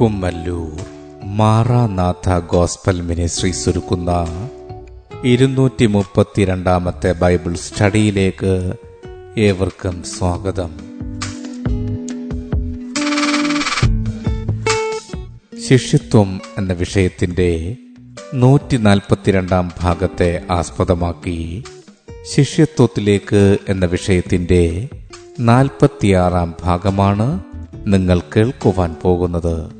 Kummallur Maranatha gospel ministry ഒരുക്കുന്ന ഇരുന്നൂറ്റി മുപ്പത്തിരണ്ടാമത്തെ ബൈബിൾ സ്റ്റഡിയിലേക്ക് ഏവർക്കും സ്വാഗതം. ശിഷ്യത്വം എന്ന വിഷയത്തിന്റെ നൂറ്റി നാൽപ്പത്തിരണ്ടാം ഭാഗത്തെ ആസ്പദമാക്കി ശിഷ്യത്വത്തിലേക്ക് എന്ന വിഷയത്തിന്റെ നാൽപ്പത്തിയാറാം ഭാഗമാണ് നിങ്ങൾ കേൾക്കുവാൻ പോകുന്നത്.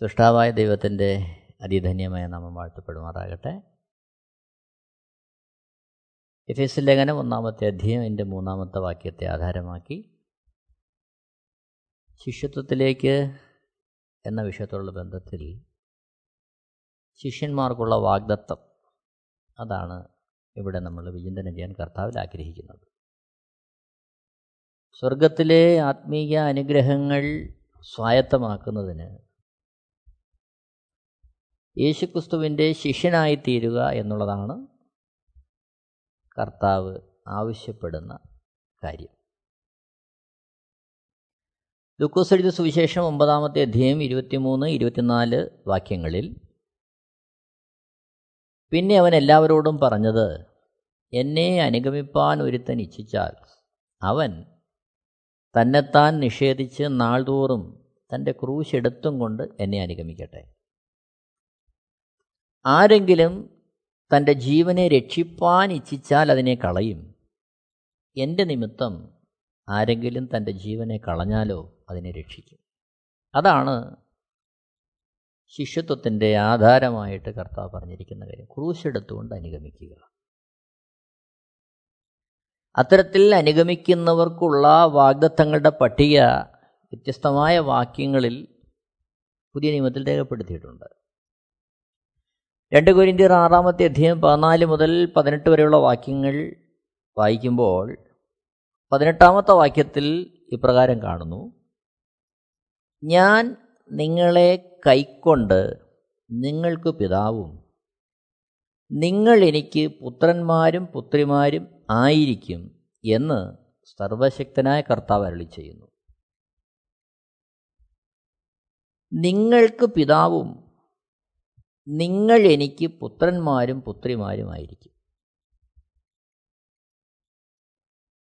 സൃഷ്ടാവായ ദൈവത്തിന്റെ അതിധന്യമായ നാമം വാഴ്ത്തപ്പെടുമാറാകട്ടെ. എഫ് ലേഖനം ഒന്നാമത്തെ അധ്യയം എന്റെ മൂന്നാമത്തെ വാക്യത്തെ ആധാരമാക്കി ശിഷ്യത്വത്തിലേക്ക് എന്ന വിഷയത്തോടുള്ള ബന്ധത്തിൽ ശിഷ്യന്മാർക്കുള്ള വാഗ്ദത്തം അതാണ് ഇവിടെ നമ്മൾ വിചിന്തനം ചെയ്യാൻ കർത്താവിൽ ആഗ്രഹിക്കുന്നത്. സ്വർഗത്തിലെ ആത്മീയ അനുഗ്രഹങ്ങൾ സ്വായത്തമാക്കുന്നതിന് യേശുക്രിസ്തുവിന്റെ ശിഷ്യനായിത്തീരുക എന്നുള്ളതാണ് കർത്താവ് ആവശ്യപ്പെടുന്ന കാര്യം. ലുക്കോസ് സുവിശേഷം ഒമ്പതാമത്തെ അധ്യായം ഇരുപത്തിമൂന്ന് ഇരുപത്തിനാല് വാക്യങ്ങളിൽ പിന്നെ അവൻ എല്ലാവരോടും പറഞ്ഞത് എന്നെ അനുഗമിപ്പാൻ ഒരുത്തൻ ഇച്ഛിച്ചാൽ അവൻ തന്നെത്താൻ നിഷേധിച്ച് നാൾതോറും തന്റെ ക്രൂശ് എടുത്തും കൊണ്ട് എന്നെ അനുഗമിക്കട്ടെ. ആരെങ്കിലും തന്റെ ജീവനെ രക്ഷിപ്പാൻ ഇച്ഛിച്ചാൽ അതിനെ കളയും. എന്റെ നിമിത്തം ആരെങ്കിലും തന്റെ ജീവനെ കളഞ്ഞാലോ അതിനെ രക്ഷിക്കും. അതാണ് ശിഷ്യത്വത്തിന്റെ ആധാരമായിട്ട് കർത്താവ് പറഞ്ഞിരിക്കുന്ന കാര്യം. ക്രൂശെടുത്തുകൊണ്ട് അനുഗമിക്കുക. അത്തരത്തിൽ അനുഗമിക്കുന്നവർക്കുള്ള വാഗ്ദത്തങ്ങളുടെ പട്ടിക വ്യത്യസ്തമായ വാക്യങ്ങളിൽ പുതിയ നിയമത്തിൽ രേഖപ്പെടുത്തിയിട്ടുണ്ട്. രണ്ട് കൊരിന്തിയർ ആറാമത്തെ അധ്യായം പതിനാല് മുതൽ പതിനെട്ട് വരെയുള്ള വാക്യങ്ങൾ വായിക്കുമ്പോൾ പതിനെട്ടാമത്തെ വാക്യത്തിൽ ഇപ്രകാരം കാണുന്നു. ഞാൻ നിങ്ങളെ കൈക്കൊണ്ട് നിങ്ങൾക്ക് പിതാവും. നിങ്ങൾ എനിക്ക് പുത്രന്മാരും പുത്രിമാരും ആയിരിക്കും എന്ന് സർവശക്തനായ കർത്താവ് അരളി ചെയ്യുന്നു നിങ്ങൾക്ക് പിതാവും നിങ്ങൾ എനിക്ക് പുത്രന്മാരും പുത്രിമാരുമായിരിക്കും.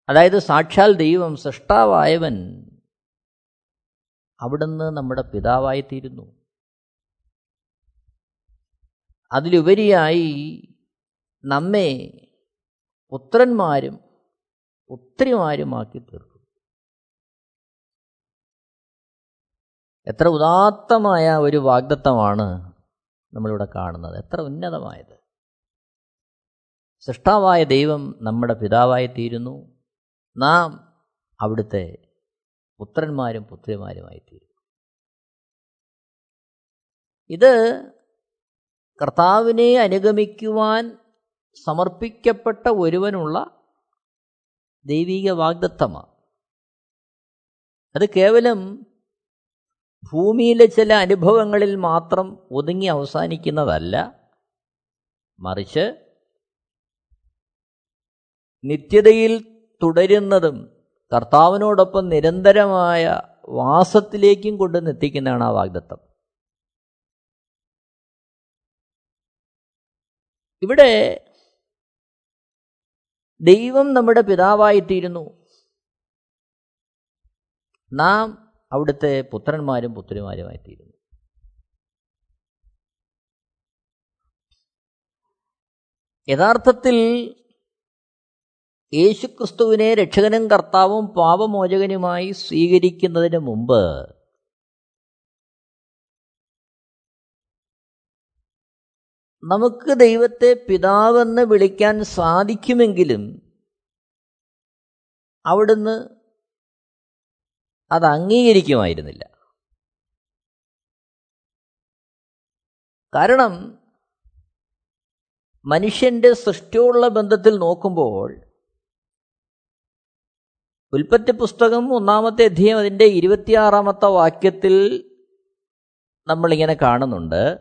അതായത് സാക്ഷാൽ ദൈവം സൃഷ്ടാവായവൻ അവിടുന്ന് നമ്മുടെ പിതാവായിത്തീരുന്നു. അതിലുപരിയായി നമ്മെ പുത്രന്മാരും പുത്രിമാരുമാക്കി തീർക്കും എത്ര ഉദാത്തമായ ഒരു വാഗ്ദത്തമാണ് നമ്മളിവിടെ കാണുന്നത്. എത്ര ഉന്നതമായത്. സൃഷ്ടാവായ ദൈവം നമ്മുടെ പിതാവായി തീരുന്നു നാം അവിടുത്തെ പുത്രന്മാരും പുത്രിമാരുമായി തീരുന്നു ഇത് കർത്താവിനെ അനുഗമിക്കുവാൻ സമർപ്പിക്കപ്പെട്ട ഒരുവനുള്ള ദൈവീക വാഗ്ദത്തമാണ്. അത് കേവലം ഭൂമിയിലെ ചില അനുഭവങ്ങളിൽ മാത്രം ഒതുങ്ങി അവസാനിക്കുന്നതല്ല. മറിച്ച് നിത്യതയിൽ തുടരുന്നതും കർത്താവിനോടൊപ്പം നിരന്തരമായ വാസത്തിലേക്കും കൊണ്ട് എത്തിക്കുന്നതാണ് ആ വാഗ്ദത്തം. ഇവിടെ ദൈവം നമ്മുടെ പിതാവായിത്തീരുന്നു. നാം അവിടുത്തെ പുത്രന്മാരും പുത്രിമാരുമായി തീരുന്നു യഥാർത്ഥത്തിൽ യേശുക്രിസ്തുവിനെ രക്ഷകനും കർത്താവും പാപമോചകനുമായി സ്വീകരിക്കുന്നതിന് മുമ്പ് നമുക്ക് ദൈവത്തെ പിതാവെന്ന് വിളിക്കാൻ സാധിക്കുമെങ്കിലും അവിടുന്ന് അത് അംഗീകരിക്കുമായിരുന്നില്ല. കാരണം മനുഷ്യന്റെ സൃഷ്ടിയുള്ള ബന്ധത്തിൽ നോക്കുമ്പോൾ ഉൽപ്പത്തി പുസ്തകം ഒന്നാമത്തെ അധ്യയം അതിന്റെ ഇരുപത്തിയാറാമത്തെ വാക്യത്തിൽ നമ്മളിങ്ങനെ കാണുന്നുണ്ട്.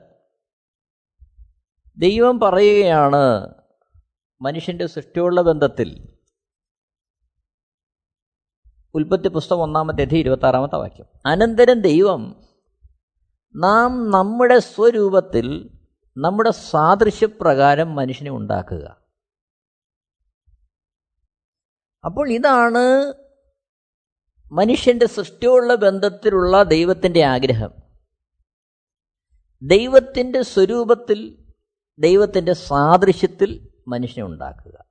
ദൈവം പറയുകയാണ് മനുഷ്യന്റെ സൃഷ്ടിയുള്ള ബന്ധത്തിൽ ഉൽപ്പത്തി പുസ്തകം ഒന്നാമത്തെ അധി ഇരുപത്തി ആറാമത്തെ വാക്യം. അനന്തരം ദൈവം നാം നമ്മുടെ സ്വരൂപത്തിൽ നമ്മുടെ സാദൃശ്യപ്രകാരം മനുഷ്യനെ ഉണ്ടാക്കുക. അപ്പോൾ ഇതാണ് മനുഷ്യന്റെ സൃഷ്ടിയുള്ള ബന്ധത്തിലുള്ള ദൈവത്തിന്റെ ആഗ്രഹം. ദൈവത്തിന്റെ സ്വരൂപത്തിൽ ദൈവത്തിന്റെ സാദൃശ്യത്തിൽ മനുഷ്യനെ ഉണ്ടാക്കുക.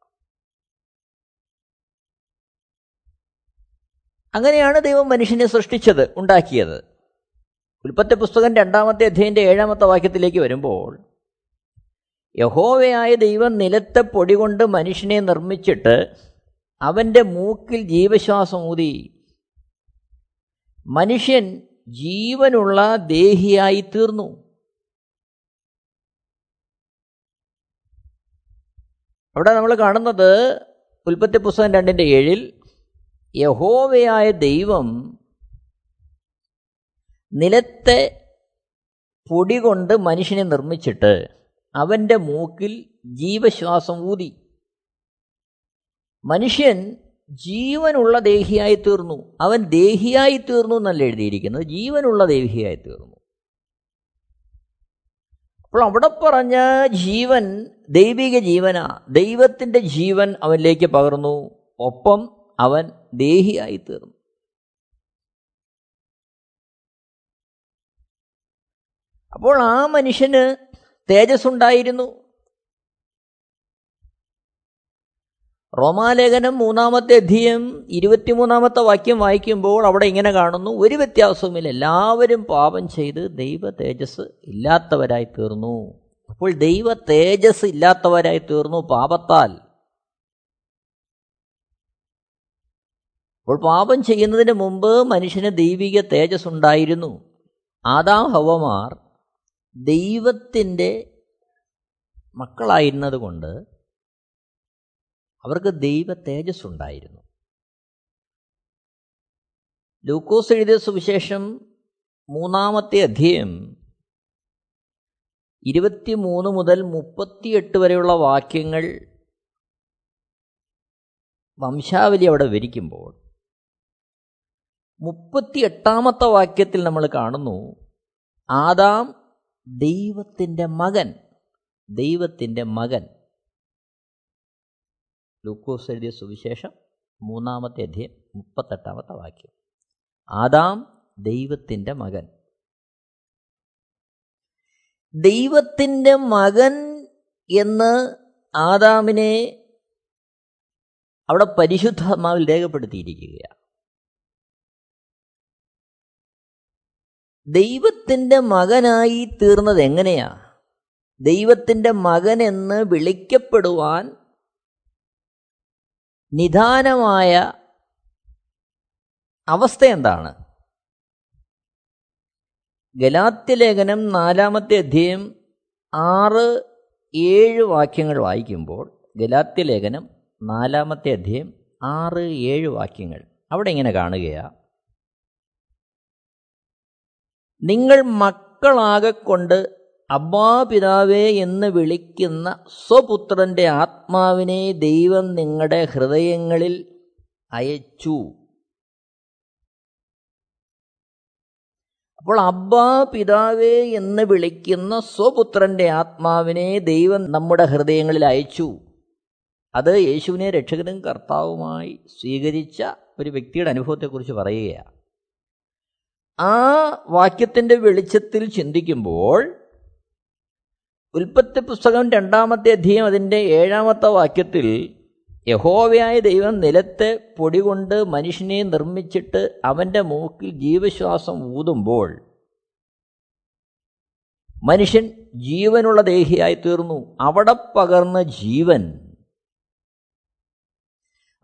അങ്ങനെയാണ് ദൈവം മനുഷ്യനെ സൃഷ്ടിച്ചത് ഉണ്ടാക്കിയത്. ഉൽപ്പത്തി പുസ്തകം രണ്ടാമത്തെ അധ്യയന്റെ ഏഴാമത്തെ വാക്യത്തിലേക്ക് വരുമ്പോൾ യഹോവയായ ദൈവം നിലത്തെ പൊടി കൊണ്ട് മനുഷ്യനെ നിർമ്മിച്ചിട്ട് അവന്റെ മൂക്കിൽ ജീവശ്വാസം ഊതി. മനുഷ്യൻ ജീവനുള്ള ദേഹിയായി തീർന്നു. അവിടെ നമ്മൾ കാണുന്നത് ഉൽപ്പത്തി പുസ്തകം രണ്ടിന്റെ ഏഴിൽ യഹോവയായ ദൈവം നിലത്തെ പൊടി കൊണ്ട് മനുഷ്യനെ നിർമ്മിച്ചിട്ട് അവന്റെ മൂക്കിൽ ജീവശ്വാസം ഊതി. മനുഷ്യൻ ജീവനുള്ള ദേഹിയായി തീർന്നു. അവൻ ദേഹിയായി തീർന്നു എന്നല്ല എഴുതിയിരിക്കുന്നത്? ജീവനുള്ള ദേഹിയായി തീർന്നു. അപ്പോൾ അവിടെ പറഞ്ഞ ജീവൻ ദൈവിക ജീവനാ. ദൈവത്തിന്റെ ജീവൻ അവനിലേക്ക് പകർന്നു. ഒപ്പം അവൻ ദേഹിയായി തീർന്നു അപ്പോൾ ആ മനുഷ്യന് തേജസ് ഉണ്ടായിരുന്നു റോമാലേഖനം മൂന്നാമത്തെ അധ്യയം ഇരുപത്തിമൂന്നാമത്തെ വാക്യം വായിക്കുമ്പോൾ അവിടെ ഇങ്ങനെ കാണുന്നു ഒരു വ്യത്യാസവുമില്ല. എല്ലാവരും പാപം ചെയ്ത് ദൈവ തേജസ് ഇല്ലാത്തവരായി തീർന്നു. അപ്പോൾ ദൈവ തേജസ് ഇല്ലാത്തവരായി തീർന്നു പാപത്താൽ. അപ്പോൾ പാപം ചെയ്യുന്നതിന് മുമ്പ് മനുഷ്യന് ദൈവിക തേജസ് ഉണ്ടായിരുന്നു ആദാം ഹവമാർ ദൈവത്തിന്റെ മക്കളായിരുന്നത് കൊണ്ട് അവർക്ക് ദൈവ തേജസ് ഉണ്ടായിരുന്നു ലൂക്കോസ് എഴുതിയ സുവിശേഷം മൂന്നാമത്തെ അധ്യയം ഇരുപത്തിമൂന്ന് മുതൽ മുപ്പത്തിയെട്ട് വരെയുള്ള വാക്യങ്ങൾ വംശാവലി അവിടെ വിരിക്കുമ്പോൾ മുപ്പത്തിയെട്ടാമത്തെ വാക്യത്തിൽ നമ്മൾ കാണുന്നു ആദാം ദൈവത്തിന്റെ മകൻ ദൈവത്തിന്റെ മകൻ. ലൂക്കോസ് എഴുതിയ സുവിശേഷം മൂന്നാമത്തെ അധ്യയം മുപ്പത്തെട്ടാമത്തെ വാക്യം. ആദാം ദൈവത്തിന്റെ മകൻ. ദൈവത്തിന്റെ മകൻ എന്ന് ആദാമിനെ അവിടെ പരിശുദ്ധാത്മാവിൽ രേഖപ്പെടുത്തിയിരിക്കുകയാണ്. ദൈവത്തിന്റെ മകനായി തീർന്നത് എങ്ങനെയാ? ദൈവത്തിന്റെ മകൻ എന്ന് വിളിക്കപ്പെടുവാൻ നിധാനമായ അവസ്ഥ എന്താണ്? ഗലാത്യലേഖനം നാലാമത്തെ അധ്യയം ആറ് ഏഴ് വാക്യങ്ങൾ വായിക്കുമ്പോൾ ഗലാത്യലേഖനം നാലാമത്തെ അധ്യയം ആറ് ഏഴ് വാക്യങ്ങൾ അവിടെ ഇങ്ങനെ കാണുകയാണ് നിങ്ങൾ മക്കളാകൊണ്ട് അബ്ബാപിതാവേ എന്ന് വിളിക്കുന്ന സ്വപുത്രന്റെ ആത്മാവിനെ ദൈവം നിങ്ങളുടെ ഹൃദയങ്ങളിൽ അയച്ചു. അപ്പോൾ അബ്ബാ പിതാവേ എന്ന് വിളിക്കുന്ന സ്വപുത്രന്റെ ആത്മാവിനെ ദൈവം നമ്മുടെ ഹൃദയങ്ങളിൽ അയച്ചു. അത് യേശുവിനെ രക്ഷകനും കർത്താവുമായി സ്വീകരിച്ച ഒരു വ്യക്തിയുടെ അനുഭവത്തെക്കുറിച്ച് പറയുകയാണ്. ആ വാക്യത്തിന്റെ വെളിച്ചത്തിൽ ചിന്തിക്കുമ്പോൾ ഉൽപ്പത്തി പുസ്തകം രണ്ടാമത്തെ അധ്യയം അതിന്റെ ഏഴാമത്തെ വാക്യത്തിൽ യഹോവയായ ദൈവം നിലത്തെ പൊടി കൊണ്ട് മനുഷ്യനെ നിർമ്മിച്ചിട്ട് അവന്റെ മൂക്കിൽ ജീവശ്വാസം ഊതുമ്പോൾ മനുഷ്യൻ ജീവനുള്ള ദേഹിയായി തീർന്നു അവിടെ പകർന്ന ജീവൻ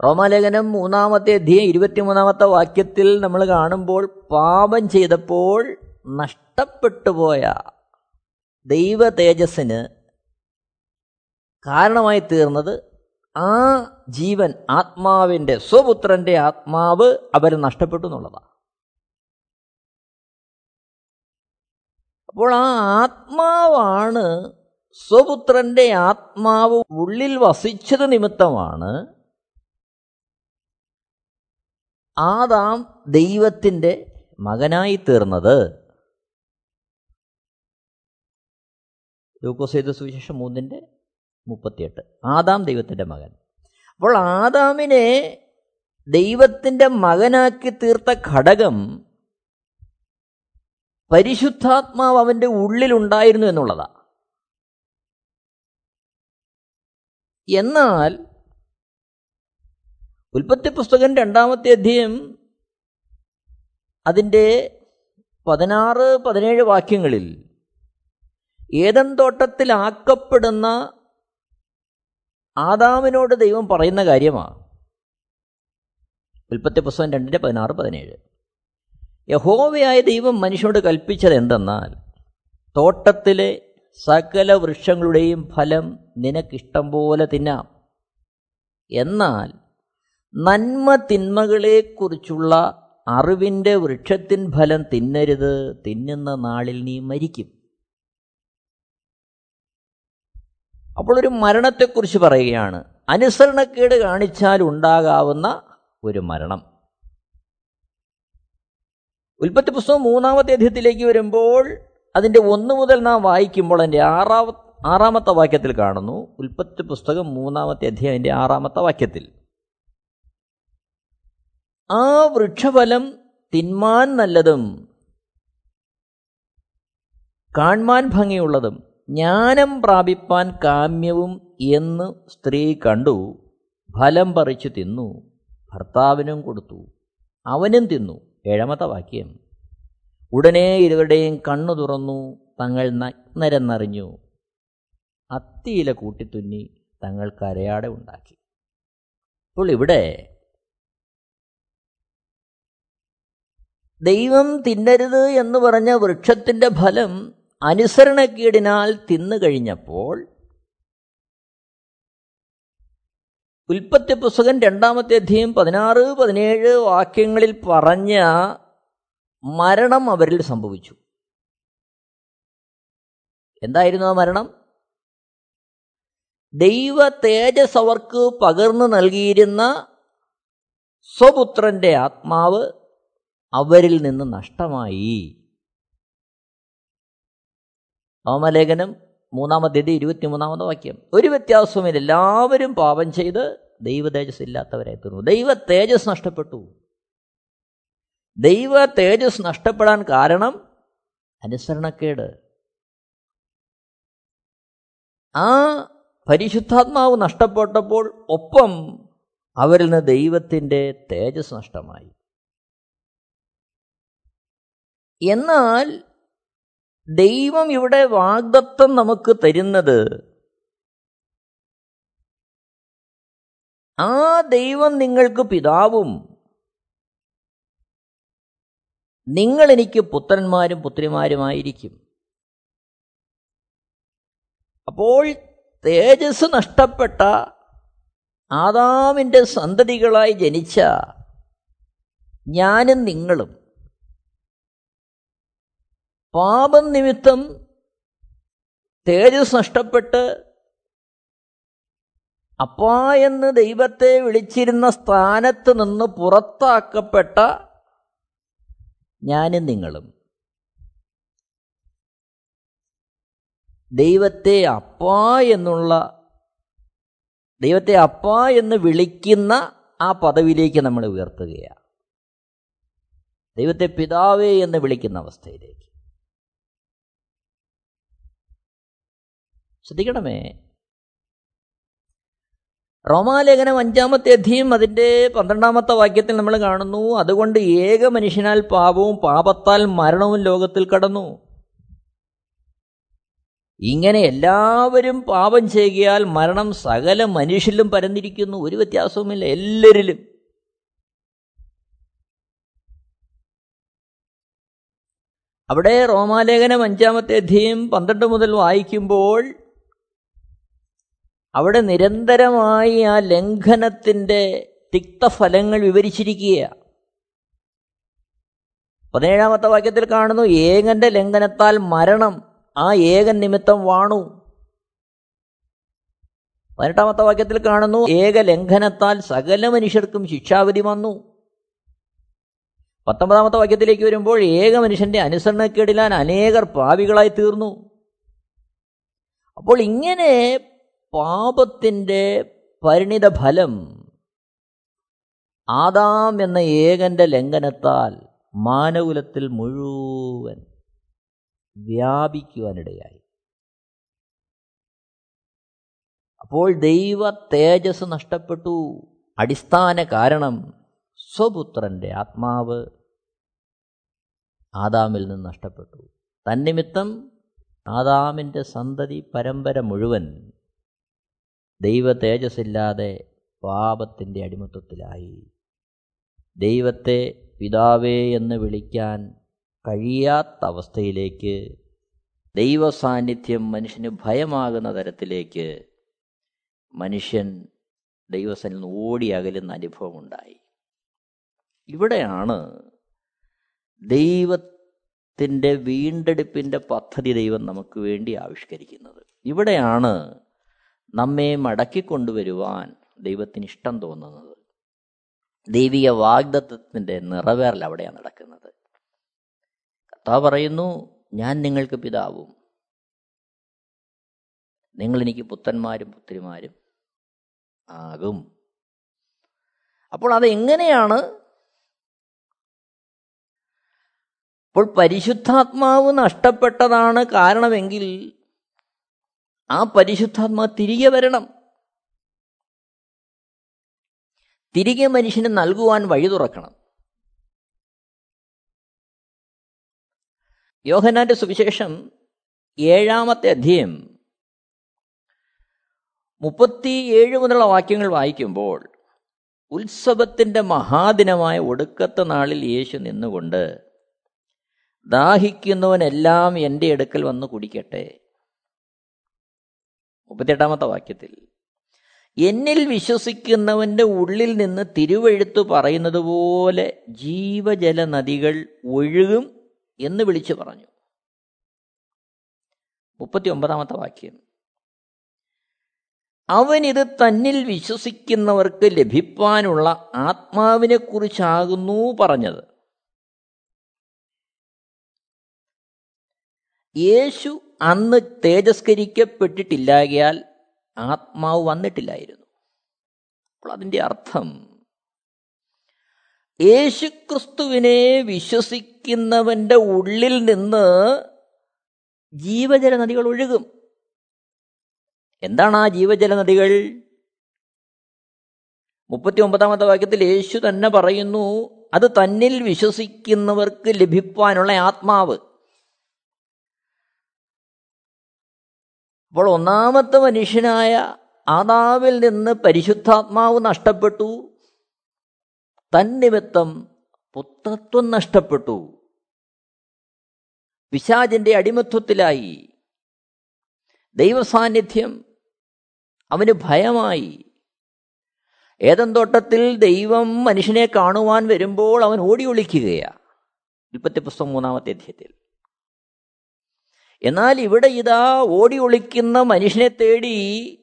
റോമാലേഖനം മൂന്നാമത്തെ അധ്യയം ഇരുപത്തിമൂന്നാമത്തെ വാക്യത്തിൽ നമ്മൾ കാണുമ്പോൾ പാപം ചെയ്തപ്പോൾ നഷ്ടപ്പെട്ടു പോയ ദൈവ തേജസ്സിന് കാരണമായി തീർന്നത് ആ ജീവൻ ആത്മാവിന്റെ സ്വപുത്രന്റെ ആത്മാവ് അവർ നഷ്ടപ്പെട്ടു എന്നുള്ളതാണ്. അപ്പോൾ ആ ആത്മാവാണ് സ്വപുത്രന്റെ ആത്മാവ് ഉള്ളിൽ വസിച്ചത് നിമിത്തമാണ് ആദാം ദൈവത്തിന്റെ മകനായി തീർന്നത്. ലൂക്കോസ് സുവിശേഷം മൂന്നിന്റെ മുപ്പത്തിയെട്ട്. ആദാം ദൈവത്തിന്റെ മകൻ. അപ്പോൾ ആദാമിനെ ദൈവത്തിന്റെ മകനാക്കി തീർത്ത ഘടകം പരിശുദ്ധാത്മാവ് അവന്റെ ഉള്ളിലുണ്ടായിരുന്നു എന്നുള്ളതാണ് എന്നാൽ ഉൽപ്പത്തി പുസ്തകം രണ്ടാമത്തെ അധ്യയം അതിന്റെ പതിനാറ് പതിനേഴ് വാക്യങ്ങളിൽ ഏതൻ തോട്ടത്തിലാക്കപ്പെടുന്ന ആദാമിനോട് ദൈവം പറയുന്ന കാര്യമാണ് ഉൽപ്പത്തി പുസ്തകം രണ്ടിന്റെ പതിനാറ് പതിനേഴ്. യഹോവയായ ദൈവം മനുഷ്യനോട് കൽപ്പിച്ചത് എന്തെന്നാൽ തോട്ടത്തിലെ സകല വൃക്ഷങ്ങളുടെയും ഫലം നിനക്കിഷ്ടം പോലെ തിന്നാം. എന്നാൽ നന്മ തിന്മകളെക്കുറിച്ചുള്ള അറിവിന്റെ വൃക്ഷത്തിൻ ഫലം തിന്നരുത്. തിന്നുന്ന നാളിൽ നീ മരിക്കും. അപ്പോൾ ഒരു മരണത്തെക്കുറിച്ച് പറയുകയാണ്. അനുസരണക്കേട് കാണിച്ചാൽ ഉണ്ടാകാവുന്ന ഒരു മരണം. ഉൽപ്പത്തി പുസ്തകം മൂന്നാമത്തെ അധ്യയത്തിലേക്ക് വരുമ്പോൾ അതിന്റെ ഒന്ന് മുതൽ നാം വായിക്കുമ്പോൾ അതിന്റെ ആറാമ ആറാമത്തെ വാക്യത്തിൽ കാണുന്നു. ഉൽപ്പത്തി പുസ്തകം മൂന്നാമത്തെ അധ്യായം അതിന്റെ ആറാമത്തെ വാക്യത്തിൽ. ആ വൃക്ഷഫലം തിന്മാൻ നല്ലതും കാൺമാൻ ഭംഗിയുള്ളതും ജ്ഞാനം പ്രാപിപ്പാൻ കാമ്യവും എന്ന് സ്ത്രീ കണ്ടു. ഫലം പറിച്ചു തിന്നു. ഭർത്താവിനും കൊടുത്തു. അവനും തിന്നു. ഏഴാമത്തെ വാക്യം. ഉടനെ ഇരുവരുടെയും കണ്ണു തുറന്നു. തങ്ങൾ നഗ്നരെന്നറിഞ്ഞു. അത്തിയില കൂട്ടിത്തുന്നി തങ്ങൾ കരയാടെ ഉണ്ടാക്കി. അപ്പോൾ ഇവിടെ ദൈവം തിന്നരുത് എന്ന് പറഞ്ഞ വൃക്ഷത്തിന്റെ ഫലം അനുസരണക്കേടിനാൽ തിന്നു കഴിഞ്ഞപ്പോൾ ഉൽപ്പത്തി പുസ്തകം രണ്ടാമത്തെ അധ്യയം പതിനാറ് പതിനേഴ് വാക്യങ്ങളിൽ പറഞ്ഞ മരണം അവരിൽ സംഭവിച്ചു. എന്തായിരുന്നു ആ മരണം? ദൈവ തേജസ് അവർക്ക് പകർന്നു നൽകിയിരുന്ന സ്വപുത്രന്റെ ആത്മാവ് അവരിൽ നിന്ന് നഷ്ടമായി. ഹോമലേഖനം ഇരുപത്തി ഇരുപത്തിമൂന്നാമത് വാക്യം. ഒരു വ്യത്യാസവുമില്ല. എല്ലാവരും പാപം ചെയ്ത് ദൈവ തേജസ് ഇല്ലാത്തവരായി തീർന്നു. ദൈവ തേജസ് നഷ്ടപ്പെട്ടു. ദൈവ തേജസ് നഷ്ടപ്പെടാൻ കാരണം അനുസരണക്കേട്. ആ പരിശുദ്ധാത്മാവ് നഷ്ടപ്പെട്ടപ്പോൾ ഒപ്പം അവരിൽ നിന്ന് ദൈവത്തിന്റെ തേജസ് നഷ്ടമായി. എന്നാൽ ദൈവം ഇവിടെ വാഗ്ദത്തം നമുക്ക് തരുന്നത് ആ ദൈവം നിങ്ങൾക്ക് പിതാവും. നിങ്ങൾ എനിക്ക് പുത്രന്മാരും പുത്രിമാരുമായിരിക്കും. അപ്പോൾ തേജസ് നഷ്ടപ്പെട്ട ആദാമിന്റെ സന്തതികളായി ജനിച്ച ഞാനും നിങ്ങളും പാപം നിമിത്തം തേജസ് നഷ്ടപ്പെട്ട് അപ്പാ എന്ന് ദൈവത്തെ വിളിച്ചിരുന്ന സ്ഥാനത്ത് നിന്ന് പുറത്താക്കപ്പെട്ട ഞാനും നിങ്ങളും. ദൈവത്തെ അപ്പാ എന്നുള്ള ദൈവത്തെ അപ്പാ എന്ന് വിളിക്കുന്ന ആ പദവിയിലേക്ക് നമ്മൾ ഉയർത്തുകയാണ്. ദൈവത്തെ പിതാവേ എന്ന് വിളിക്കുന്ന അവസ്ഥയിലേക്ക്. ശ്രദ്ധിക്കണമേ. റോമാലേഖനം അഞ്ചാമത്തെ അധ്യയം അതിന്റെ പന്ത്രണ്ടാമത്തെ വാക്യത്തിൽ നമ്മൾ കാണുന്നു അതുകൊണ്ട് ഏക മനുഷ്യനാൽ പാപവും പാപത്താൽ മരണവും ലോകത്തിൽ കടന്നു. ഇങ്ങനെ എല്ലാവരും പാപം ചെയ്യുകയാൽ മരണം സകല മനുഷ്യരിലും പരന്നിരിക്കുന്നു. ഒരു വ്യത്യാസവുമില്ല എല്ലാവരിലും അവിടെ റോമാലേഖനം അഞ്ചാമത്തെ അധ്യയം പന്ത്രണ്ട് മുതൽ വായിക്കുമ്പോൾ അവിടെ നിരന്തരമായി ആ ലംഘനത്തിന്റെ തിക്തഫലങ്ങൾ വിവരിച്ചിരിക്കുകയാണ് പതിനേഴാമത്തെ വാക്യത്തിൽ കാണുന്നു ഏകന്റെ ലംഘനത്താൽ മരണം ആ ഏകൻ നിമിത്തം വാണു. പതിനെട്ടാമത്തെ വാക്യത്തിൽ കാണുന്നു ഏക ലംഘനത്താൽ സകല മനുഷ്യർക്കും ശിക്ഷാവിധി വന്നു. പത്തൊമ്പതാമത്തെ വാക്യത്തിലേക്ക് വരുമ്പോൾ ഏക മനുഷ്യന്റെ അനുസരണക്കേടിലാൻ അനേകർ പാവികളായി തീർന്നു. അപ്പോൾ ഇങ്ങനെ പാപത്തിന്റെ പരിണിത ഫലം ആദാം എന്ന ഏകന്റെ ലംഘനത്താൽ മാനകുലത്തിൽ മുഴുവൻ വ്യാപിക്കുവാനിടയായി. അപ്പോൾ ദൈവ തേജസ് നഷ്ടപ്പെട്ടു. അടിസ്ഥാന കാരണം സ്വപുത്രന്റെ ആത്മാവ് ആദാമിൽ നിന്ന് നഷ്ടപ്പെട്ടു. തന്നിമിത്തം ആദാമിന്റെ സന്തതി പരമ്പര മുഴുവൻ ദൈവ തേജസ്സില്ലാതെ പാപത്തിന്റെ അടിമത്വത്തിലായി ദൈവത്തെ പിതാവേ എന്ന് വിളിക്കാൻ കഴിയാത്ത അവസ്ഥയിലേക്ക് ദൈവ സാന്നിധ്യം മനുഷ്യന് ഭയമാകുന്ന തരത്തിലേക്ക് മനുഷ്യൻ ദൈവസനിൽ നിന്ന് ഓടി അകലുന്ന അനുഭവമുണ്ടായി. ഇവിടെയാണ് ദൈവത്തിന്റെ വീണ്ടെടുപ്പിന്റെ പദ്ധതി ദൈവം നമുക്ക് വേണ്ടി ആവിഷ്കരിക്കുന്നത്. ഇവിടെയാണ് നമ്മെ മടക്കിക്കൊണ്ടുവരുവാൻ ദൈവത്തിന് ഇഷ്ടം തോന്നുന്നത്. ദൈവിക വാഗ്ദത്വത്തിന്റെ നിറവേറൽ അവിടെയാണ് നടക്കുന്നത്. കർത്താവ് പറയുന്നു ഞാൻ നിങ്ങൾക്ക് പിതാവും. നിങ്ങൾ എനിക്ക് പുത്രന്മാരും പുത്രിമാരും ആകും. അപ്പോൾ അതെങ്ങനെയാണ്? അപ്പോൾ പരിശുദ്ധാത്മാവ് നഷ്ടപ്പെട്ടതാണ് കാരണമെങ്കിൽ ആ പരിശുദ്ധാത്മാ തിരികെ വരണം. തിരികെ മനുഷ്യന് നൽകുവാൻ വഴി തുറക്കണം. യോഹനാന്റെ സുവിശേഷം ഏഴാമത്തെ അധ്യയം മുപ്പത്തിയേഴ് മുതലുള്ള വാക്യങ്ങൾ വായിക്കുമ്പോൾ ഉത്സവത്തിന്റെ മഹാദിനമായ ഒടുക്കത്തെ നാളിൽ യേശു നിന്നുകൊണ്ട് ദാഹിക്കുന്നവനെല്ലാം എന്റെ അടുക്കൽ വന്ന് കുടിക്കട്ടെ. മുപ്പത്തിയെട്ടാമത്തെ വാക്യത്തിൽ എന്നിൽ വിശ്വസിക്കുന്നവന്റെ ഉള്ളിൽ നിന്ന് തിരുവെഴുത്തു പറയുന്നത് പോലെ ജീവജല നദികൾ ഒഴുകും എന്ന് വിളിച്ചു പറഞ്ഞു. മുപ്പത്തി ഒമ്പതാമത്തെ വാക്യം അവൻ ഇത് തന്നിൽ വിശ്വസിക്കുന്നവർക്ക് ലഭിപ്പാനുള്ള ആത്മാവിനെ കുറിച്ചാകുന്നു പറഞ്ഞത്. യേശു അന്ന് തേജസ്കരിക്കപ്പെട്ടിട്ടില്ലാകിയാൽ ആത്മാവ് വന്നിട്ടില്ലായിരുന്നു. അപ്പോൾ അതിന്റെ അർത്ഥം യേശുക്രിസ്തുവിനെ വിശ്വസിക്കുന്നവന്റെ ഉള്ളിൽ നിന്ന് ജീവജല നദികൾ ഒഴുകും. എന്താണ് ആ ജീവജല നദികൾ മുപ്പത്തി ഒമ്പതാമത്തെ വാക്യത്തിൽ യേശു തന്നെ പറയുന്നു അത് തന്നിൽ വിശ്വസിക്കുന്നവർക്ക് ലഭിക്കാനുള്ള ആത്മാവ്. അപ്പോൾ ഒന്നാമത്തെ മനുഷ്യനായ ആദാവിൽ നിന്ന് പരിശുദ്ധാത്മാവ് നഷ്ടപ്പെട്ടു. തന്നിമിത്തം പുത്രത്വം നഷ്ടപ്പെട്ടു. പിശാചിന്റെ അടിമത്വത്തിലായി. ദൈവസാന്നിധ്യം അവന് ഭയമായി. ഏതന്തോട്ടത്തിൽ ദൈവം മനുഷ്യനെ കാണുവാൻ വരുമ്പോൾ അവൻ ഓടി ഒളിക്കുകയാണ് ഉൽപ്പത്തി പുസ്തകം മൂന്നാമത്തെ അധ്യയത്തിൽ. എന്നാൽ ഇവിടെ ഇതാ ഓടി ഒളിക്കുന്ന മനുഷ്യനെ തേടി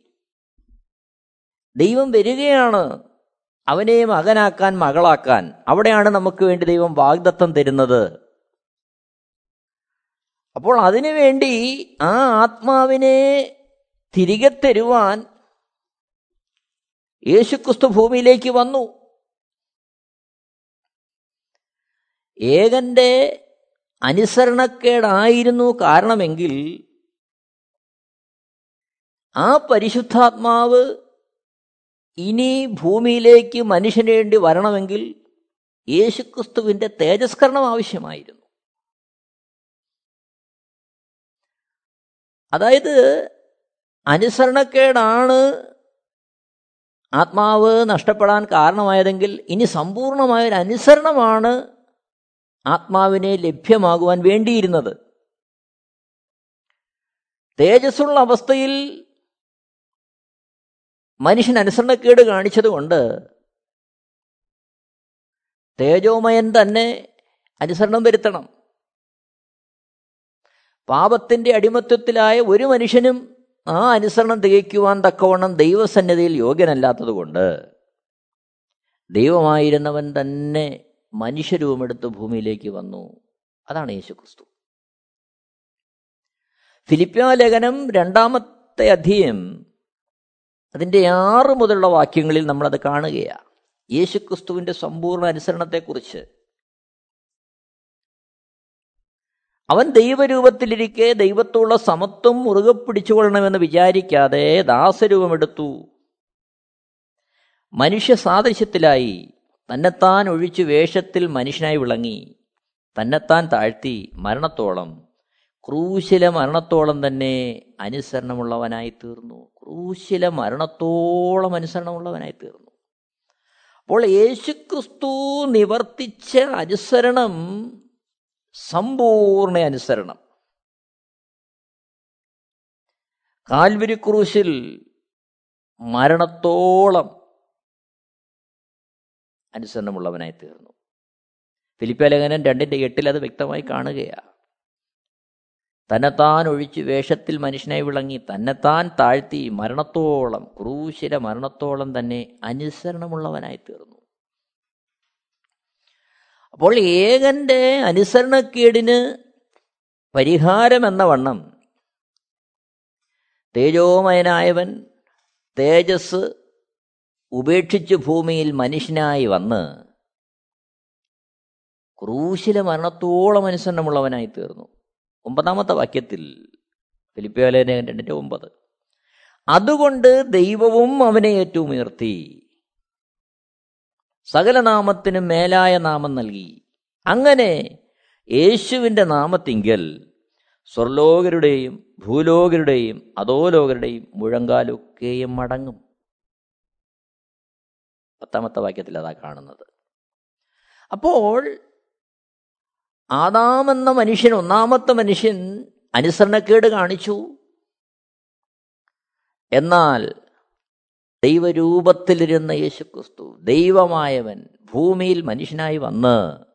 ദൈവം വരികയാണ്. അവനെ മകനാക്കാൻ മകളാക്കാൻ. അവിടെയാണ് നമുക്ക് വേണ്ടി ദൈവം വാഗ്ദത്തം തരുന്നത്. അപ്പോൾ അതിനുവേണ്ടി ആ ആത്മാവിനെ തിരികെ തരുവാൻ യേശുക്രിസ്തു ഭൂമിയിലേക്ക് വന്നു. ഏകന്റെ അനുസരണക്കേടായിരുന്നു കാരണമെങ്കിൽ ആ പരിശുദ്ധാത്മാവ് ഇനി ഭൂമിയിലേക്ക് മനുഷ്യന് വേണ്ടി വരണമെങ്കിൽ യേശുക്രിസ്തുവിന്റെ തേജസ്കരണം ആവശ്യമായിരുന്നു. അതായത് അനുസരണക്കേടാണ് ആത്മാവ് നഷ്ടപ്പെടാൻ കാരണമായതെങ്കിൽ ഇനി സമ്പൂർണമായൊരു അനുസരണമാണ് ആത്മാവിനെ ലഭ്യമാകുവാൻ വേണ്ടിയിരുന്നത്. തേജസ്സുള്ള അവസ്ഥയിൽ മനുഷ്യൻ അനുസരണക്കേട് കാണിച്ചതുകൊണ്ട് തേജോമയൻ തന്നെ അനുസരണം വരുത്തണം. പാപത്തിന്റെ അടിമത്വത്തിലായ ഒരു മനുഷ്യനും ആ അനുസരണം തികയ്ക്കുവാൻ തക്കവണ്ണം ദൈവസന്നിധിയിൽ യോഗ്യനല്ലാത്തതുകൊണ്ട് ദൈവമായിരുന്നവൻ തന്നെ മനുഷ്യരൂപമെടുത്ത് ഭൂമിയിലേക്ക് വന്നു. അതാണ് യേശു ക്രിസ്തു ലേഖനം രണ്ടാമത്തെ അധ്യയം. അതിന്റെ ആറ് മുതലുള്ള വാക്യങ്ങളിൽ നമ്മളത് കാണുകയാണ് യേശുക്രിസ്തുവിന്റെ സമ്പൂർണ അനുസരണത്തെക്കുറിച്ച്. അവൻ ദൈവരൂപത്തിലിരിക്കെ ദൈവത്തുള്ള സമത്വം മുറുകെ പിടിച്ചുകൊള്ളണമെന്ന് വിചാരിക്കാതെ ദാസരൂപമെടുത്തു. മനുഷ്യ സാദൃശ്യത്തിലായി. തന്നെത്താൻ ഒഴിച്ചു വേഷത്തിൽ മനുഷ്യനായി വിളങ്ങി. തന്നെത്താൻ താഴ്ത്തി മരണത്തോളം. ക്രൂശില മരണത്തോളം തന്നെ അനുസരണമുള്ളവനായി തീർന്നു ക്രൂശില മരണത്തോളം അനുസരണമുള്ളവനായി തീർന്നു അപ്പോൾ യേശുക്രിസ്തു നിവർത്തിച്ച അനുസരണം സമ്പൂർണ അനുസരണം. കാൽവരി ക്രൂശിൽ മരണത്തോളം അനുസരണമുള്ളവനായി തീർന്നു ഫിലിപ്പലേഖനൻ രണ്ടിന്റെ എട്ടിൽ അത് വ്യക്തമായി കാണുകയാണ് തന്നെത്താൻ ഒഴിച്ച് വേഷത്തിൽ മനുഷ്യനായി വിളങ്ങി തന്നെത്താൻ താഴ്ത്തി മരണത്തോളം ക്രൂശിര മരണത്തോളം തന്നെ അനുസരണമുള്ളവനായി തീർന്നു അപ്പോൾ ഏകന്റെ അനുസരണക്കേടിന് പരിഹാരം എന്ന വണ്ണം തേജോമയനായവൻ തേജസ് ഉപേക്ഷിച്ച് ഭൂമിയിൽ മനുഷ്യനായി വന്ന് ക്രൂശിലെ മരണത്തോളം അനുസരണമുള്ളവനായി തീർന്നു. ഒമ്പതാമത്തെ വാക്യത്തിൽ ഫിലിപ്പിയോലേന രണ്ടിന്റെ ഒമ്പത്. അതുകൊണ്ട് ദൈവവും അവനെ ഏറ്റവും ഉയർത്തി സകല നാമത്തിനും മേലായ നാമം നൽകി. അങ്ങനെ യേശുവിന്റെ നാമത്തിങ്കൽ സ്വർലോകരുടെയും ഭൂലോകരുടെയും അധോലോകരുടെയും മുഴങ്കാലൊക്കെയും മടങ്ങും. പത്താമത്തെ വാക്യത്തിൽ അതാ കാണുന്നത്. അപ്പോൾ ആദാമെന്ന മനുഷ്യൻ ഒന്നാമത്തെ മനുഷ്യൻ അനുസരണക്കേട് കാണിച്ചു. എന്നാൽ ദൈവരൂപത്തിലിരുന്ന യേശുക്രിസ്തു ദൈവമായവൻ ഭൂമിയിൽ മനുഷ്യനായി വന്ന്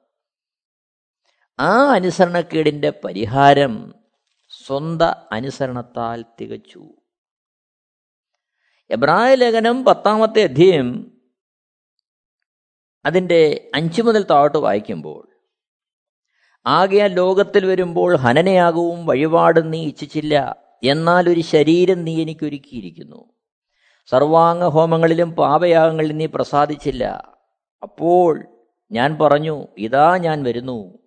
ആ അനുസരണക്കേടിന്റെ പരിഹാരം സ്വന്ത അനുസരണത്താൽ തികച്ചു. എബ്രായ ലേഖനം പത്താമത്തെ അധ്യയം അതിന്റെ അഞ്ചു മുതൽ താഴോട്ട് വായിക്കുമ്പോൾ ആകെ ലോകത്തിൽ വരുമ്പോൾ ഹനനയാകവും വഴിപാടും നീ ഇച്ഛിച്ചില്ല. എന്നാൽ ഒരു ശരീരം നീ എനിക്ക് ഒരുക്കിയിരിക്കുന്നു സർവാംഗ ഹോമങ്ങളിലും പാപയാഗങ്ങളിൽ നീ പ്രസാദിച്ചില്ല. അപ്പോൾ ഞാൻ പറഞ്ഞു ഇതാ ഞാൻ വരുന്നു.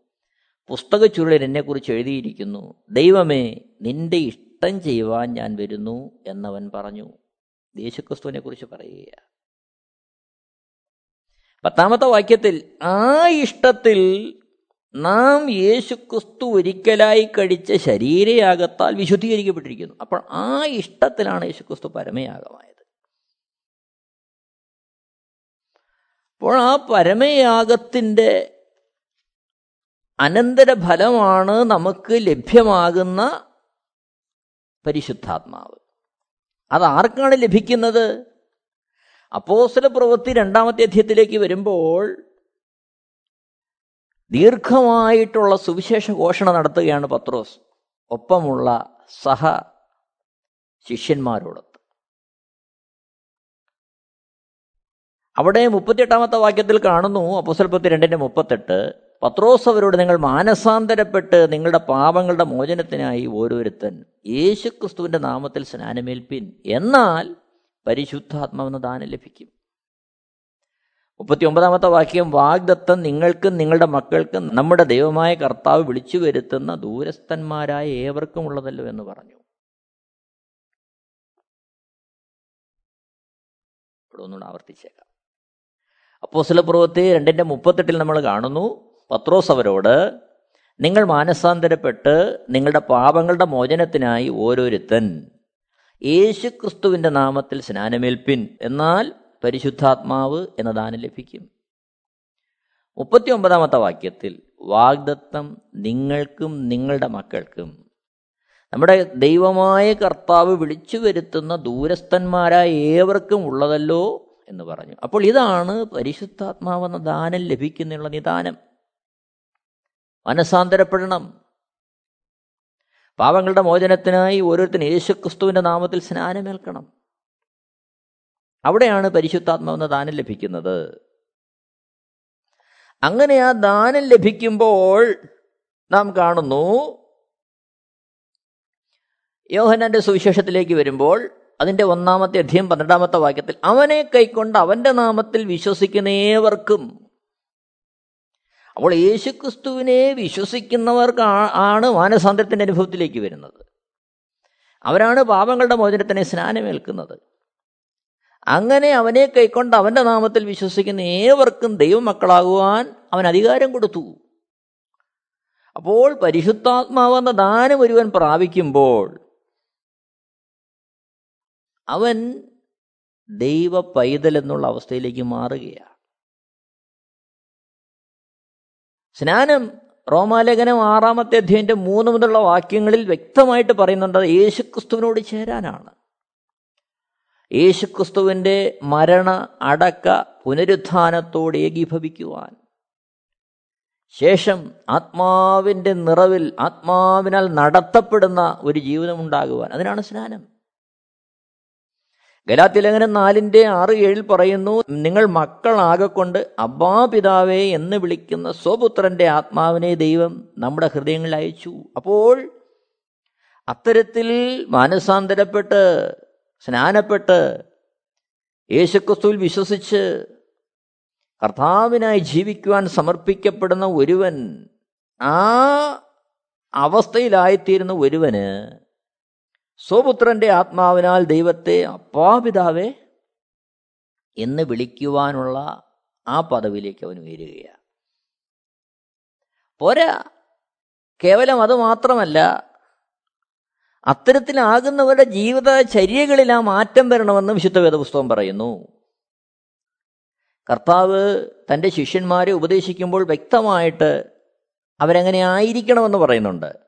പുസ്തക ചുരുളിൽ എന്നെക്കുറിച്ച് എഴുതിയിരിക്കുന്നു. ദൈവമേ നിന്റെ ഇഷ്ടം ചെയ്യുവാൻ ഞാൻ വരുന്നു എന്നവൻ പറഞ്ഞു. യേശുക്രിസ്തുവിനെ കുറിച്ച് പറയുക പത്താമത്തെ വാക്യത്തിൽ ആ ഇഷ്ടത്തിൽ നാം യേശുക്രിസ്തു ഒരിക്കലായി കഴിച്ച ശരീരയാകത്താൽ വിശുദ്ധീകരിക്കപ്പെട്ടിരിക്കുന്നു. അപ്പോൾ ആ ഇഷ്ടത്തിലാണ് യേശുക്രിസ്തു പരമയാഗമായത്. അപ്പോൾ ആ പരമയാഗത്തിന്റെ അനന്തരഫലമാണ് നമുക്ക് ലഭ്യമാകുന്ന പരിശുദ്ധാത്മാവ്. അത് ആർക്കാണ് ലഭിക്കുന്നത്? അപ്പോസ്തല പ്രവൃത്തി രണ്ടാമത്തെ അധ്യയത്തിലേക്ക് വരുമ്പോൾ ദീർഘമായിട്ടുള്ള സുവിശേഷ ഘോഷണ നടത്തുകയാണ് പത്രോസ്. ഒപ്പമുള്ള സഹ ശിഷ്യന്മാരോടൊത്ത്. അവിടെ മുപ്പത്തിയെട്ടാമത്തെ വാക്യത്തിൽ കാണുന്നു അപ്പോസ്തലപ്പത്തി രണ്ടിന്റെ മുപ്പത്തെട്ട് പത്രോസ് അവരോട് നിങ്ങൾ മാനസാന്തരപ്പെട്ട് നിങ്ങളുടെ പാപങ്ങളുടെ മോചനത്തിനായി ഓരോരുത്തൻ യേശുക്രിസ്തുവിന്റെ നാമത്തിൽ സ്നാനമേൽപ്പിൻ. എന്നാൽ പരിശുദ്ധാത്മാവെന്ന ദാനം ലഭിക്കും. മുപ്പത്തി ഒമ്പതാമത്തെ വാക്യം വാഗ്ദത്തം നിങ്ങൾക്കും നിങ്ങളുടെ മക്കൾക്കും നമ്മുടെ ദൈവമായ കർത്താവ് വിളിച്ചു വരുത്തുന്ന ദൂരസ്ഥന്മാരായ ഏവർക്കും ഉള്ളതല്ലോ എന്ന് പറഞ്ഞു. ഇവിടെ ഒന്നുകൂടെ ആവർത്തിച്ചേക്കാം. അപ്പോ പ്രവൃത്തി രണ്ടിന്റെ മുപ്പത്തെട്ടിൽ നമ്മൾ കാണുന്നു. പത്രോസ് അവരോട് നിങ്ങൾ മാനസാന്തരപ്പെട്ട് നിങ്ങളുടെ പാപങ്ങളുടെ മോചനത്തിനായി ഓരോരുത്തൻ യേശുക്രിസ്തുവിന്റെ നാമത്തിൽ സ്നാനമേൽപ്പിൻ. എന്നാൽ പരിശുദ്ധാത്മാവ് എന്ന ദാനം ലഭിക്കും. മുപ്പത്തി ഒമ്പതാമത്തെ വാക്യത്തിൽ വാഗ്ദത്തം നിങ്ങൾക്കും നിങ്ങളുടെ മക്കൾക്കും. നമ്മുടെ ദൈവമായ കർത്താവ് വിളിച്ചു വരുത്തുന്ന ദൂരസ്ഥന്മാരായ ഏവർക്കും ഉള്ളതല്ലോ എന്ന് പറഞ്ഞു. അപ്പോൾ ഇതാണ് പരിശുദ്ധാത്മാവെന്ന ദാനം ലഭിക്കുന്നുള്ള നിദാനം. മനസാന്തരപ്പെടണം പാവങ്ങളുടെ മോചനത്തിനായി ഓരോരുത്തരും യേശുക്രിസ്തുവിന്റെ നാമത്തിൽ സ്നാനമേൽക്കണം. അവിടെയാണ് പരിശുദ്ധാത്മാവെന്ന ദാനം ലഭിക്കുന്നത്. അങ്ങനെ ആ ദാനം ലഭിക്കുമ്പോൾ നാം കാണുന്നു യോഹനന്റെ സുവിശേഷത്തിലേക്ക് വരുമ്പോൾ അതിന്റെ ഒന്നാമത്തെ അധ്യയം പന്ത്രണ്ടാമത്തെ വാക്യത്തിൽ അവനെ കൈക്കൊണ്ട് അവന്റെ നാമത്തിൽ വിശ്വസിക്കുന്ന ഏവർക്കും അപ്പോൾ യേശുക്രിസ്തുവിനെ വിശ്വസിക്കുന്നവർക്ക് ആണ് മാനസാന്തരത്തിന്റെ അനുഭവത്തിലേക്ക് വരുന്നത്. അവരാണ് പാപങ്ങളുടെ മോചനത്തിനെ സ്നാനമേൽക്കുന്നത്. അങ്ങനെ അവനെ കൈക്കൊണ്ട് അവന്റെ നാമത്തിൽ വിശ്വസിക്കുന്ന ഏവർക്കും ദൈവമക്കളാകുവാൻ അവൻ അധികാരം കൊടുത്തു. അപ്പോൾ പരിശുദ്ധാത്മാവെന്ന ദാനം ഒരുവൻ പ്രാപിക്കുമ്പോൾ അവൻ ദൈവ പൈതൽ എന്നുള്ള അവസ്ഥയിലേക്ക് മാറുകയാണ്. സ്നാനം റോമാലേഖനം ആറാമത്തെ അധ്യയന്റെ മൂന്ന് മുതലുള്ള വാക്യങ്ങളിൽ വ്യക്തമായിട്ട് പറയുന്നുണ്ട് അത് യേശുക്രിസ്തുവിനോട് ചേരാനാണ്. യേശുക്രിസ്തുവിന്റെ മരണ അടക്ക പുനരുത്ഥാനത്തോട് ഏകീഭവിക്കുവാൻ. ശേഷം ആത്മാവിന്റെ നിറവിൽ ആത്മാവിനാൽ നടത്തപ്പെടുന്ന ഒരു ജീവിതമുണ്ടാകുവാൻ അതിനാണ് സ്നാനം. ഗലാത്തിലേഖനം നാലിന്റെ ആറ് ഏഴിൽ പറയുന്നു നിങ്ങൾ മക്കളാകൊണ്ട് അബ്ബാ പിതാവേ എന്ന് വിളിക്കുന്ന സ്വപുത്രന്റെ ആത്മാവിനെ ദൈവം നമ്മുടെ ഹൃദയങ്ങളിൽ അയച്ചു. അപ്പോൾ അത്തരത്തിൽ മാനസാന്തരപ്പെട്ട് സ്നാനപ്പെട്ട് യേശുക്രിസ്തുവിൽ വിശ്വസിച്ച് കർത്താവിനായി ജീവിക്കുവാൻ സമർപ്പിക്കപ്പെടുന്ന ഒരുവൻ ആ അവസ്ഥയിലായിത്തീരുന്ന ഒരുവന് സ്വപുത്രന്റെ ആത്മാവിനാൽ ദൈവത്തെ അപ്പാപിതാവേ എന്ന് വിളിക്കുവാനുള്ള ആ പദവിയിലേക്ക് അവൻ ഉയരുകയാണ്. പോരാ. കേവലം അത് മാത്രമല്ല അത്തരത്തിലാകുന്നവരുടെ ജീവിതചര്യകളിൽ ആ മാറ്റം വരണമെന്ന് വിശുദ്ധ വേദപുസ്തകം പറയുന്നു. കർത്താവ് തന്റെ ശിഷ്യന്മാരെ ഉപദേശിക്കുമ്പോൾ വ്യക്തമായിട്ട് അവരെങ്ങനെ ആയിരിക്കണമെന്ന് പറയുന്നുണ്ട്.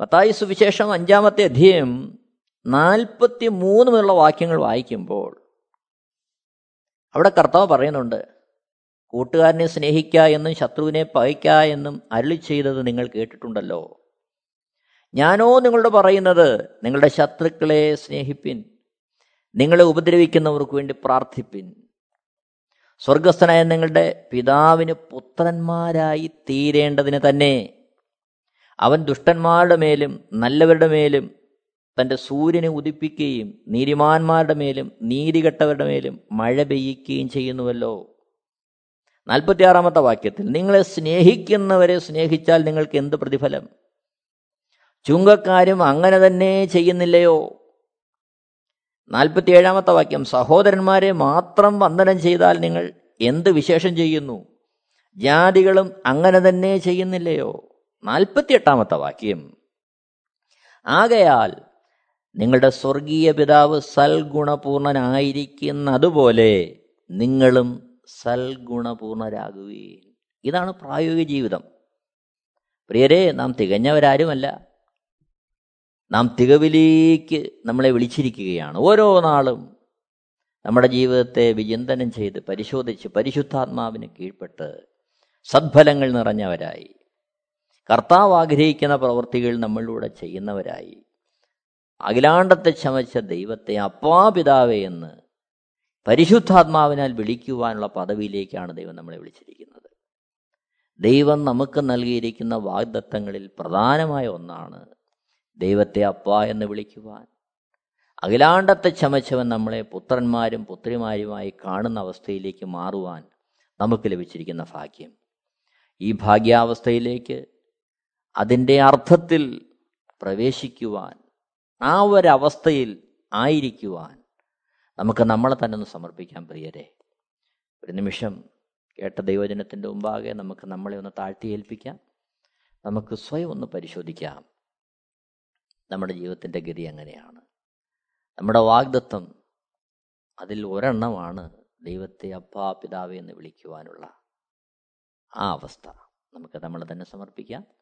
മത്തായി സുവിശേഷം അഞ്ചാമത്തെ അധ്യയം നാൽപ്പത്തി മൂന്ന് മുതലുള്ള വാക്യങ്ങൾ വായിക്കുമ്പോൾ അവിടെ കർത്താവ് പറയുന്നുണ്ട് കൂട്ടുകാരനെ സ്നേഹിക്ക എന്നും ശത്രുവിനെ പകയ്ക്ക എന്നും അരുളി ചെയ്തത് നിങ്ങൾ കേട്ടിട്ടുണ്ടല്ലോ. ഞാനോ നിങ്ങളോട് പറയുന്നത് നിങ്ങളുടെ ശത്രുക്കളെ സ്നേഹിപ്പിൻ നിങ്ങളെ ഉപദ്രവിക്കുന്നവർക്ക് വേണ്ടി പ്രാർത്ഥിപ്പിൻ. സ്വർഗസ്ഥനായ നിങ്ങളുടെ പിതാവിന് പുത്രന്മാരായി തീരേണ്ടതിന് തന്നെ അവൻ ദുഷ്ടന്മാരുടെ മേലും നല്ലവരുടെ മേലും തന്റെ സൂര്യനെ ഉദിപ്പിക്കുകയും നീരിമാന്മാരുടെ മേലും നീതികെട്ടവരുടെ മേലും മഴ പെയ്യിക്കുകയും ചെയ്യുന്നുവല്ലോ. നാൽപ്പത്തിയാറാമത്തെ വാക്യത്തിൽ നിങ്ങളെ സ്നേഹിക്കുന്നവരെ സ്നേഹിച്ചാൽ നിങ്ങൾക്ക് എന്ത് പ്രതിഫലം? ചുങ്കക്കാരും അങ്ങനെ തന്നെ ചെയ്യുന്നില്ലയോ? നാൽപ്പത്തിയേഴാമത്തെ വാക്യം സഹോദരന്മാരെ മാത്രം വന്ദനം ചെയ്താൽ നിങ്ങൾ എന്ത് വിശേഷം ചെയ്യുന്നു? ജാതികളും അങ്ങനെ തന്നെ ചെയ്യുന്നില്ലയോ? നാൽപ്പത്തിയെട്ടാമത്തെ വാക്യം. ആകയാൽ നിങ്ങളുടെ സ്വർഗീയ പിതാവ് സൽഗുണപൂർണനായിരിക്കുന്നതുപോലെ നിങ്ങളും സൽഗുണപൂർണരാകുകയും ഇതാണ് പ്രായോഗിക ജീവിതം. പ്രിയരെ നാം തികഞ്ഞവരാരുമല്ല. നാം തികവിലേക്ക് നമ്മളെ വിളിച്ചിരിക്കുകയാണ്. ഓരോ നാളും നമ്മുടെ ജീവിതത്തെ വിചിന്തനം ചെയ്ത് പരിശോധിച്ച് പരിശുദ്ധാത്മാവിന് കീഴ്പ്പെട്ട് സദ്ഫലങ്ങൾ നിറഞ്ഞവരായി. കർത്താവ് ആഗ്രഹിക്കുന്ന പ്രവൃത്തികൾ നമ്മളിലൂടെ ചെയ്യുന്നവരായി. അഖിലാണ്ടത്തെ ചമച്ച ദൈവത്തെ അപ്പാപിതാവേ എന്ന് പരിശുദ്ധാത്മാവിനാൽ വിളിക്കുവാനുള്ള പദവിയിലേക്കാണ് ദൈവം നമ്മളെ വിളിച്ചിരിക്കുന്നത്. ദൈവം നമുക്ക് നൽകിയിരിക്കുന്ന വാഗ്ദത്തങ്ങളിൽ പ്രധാനമായ ഒന്നാണ് ദൈവത്തെ അപ്പ എന്ന് വിളിക്കുവാൻ. അഖിലാണ്ടത്തെ ചമച്ചവൻ നമ്മളെ പുത്രന്മാരും പുത്രിമാരുമായി കാണുന്ന അവസ്ഥയിലേക്ക് മാറുവാൻ നമുക്ക് ലഭിച്ചിരിക്കുന്ന ഭാഗ്യം. ഈ ഭാഗ്യാവസ്ഥയിലേക്ക് അതിന്റെ അർത്ഥത്തിൽ പ്രവേശിക്കുവാൻ ആ ഒരവസ്ഥയിൽ ആയിരിക്കുവാൻ നമുക്ക് നമ്മളെ തന്നെ ഒന്ന് സമർപ്പിക്കാൻ പ്രിയരെ. ഒരു നിമിഷം കേട്ട ദൈവജനത്തിന്റെ മുമ്പാകെ നമുക്ക് നമ്മളെ ഒന്ന് താഴ്ത്തി ഏൽപ്പിക്കാം നമുക്ക് സ്വയം ഒന്ന് പരിശോധിക്കാം. നമ്മുടെ ജീവിതത്തിന്റെ ഗതി എങ്ങനെയാണ്? നമ്മുടെ വാഗ്ദത്വം അതിൽ ഒരെണ്ണമാണ് ദൈവത്തെ അപ്പാ പിതാവേ എന്ന് വിളിക്കുവാനുള്ള ആ അവസ്ഥ. നമുക്ക് നമ്മളെ തന്നെ സമർപ്പിക്കാം.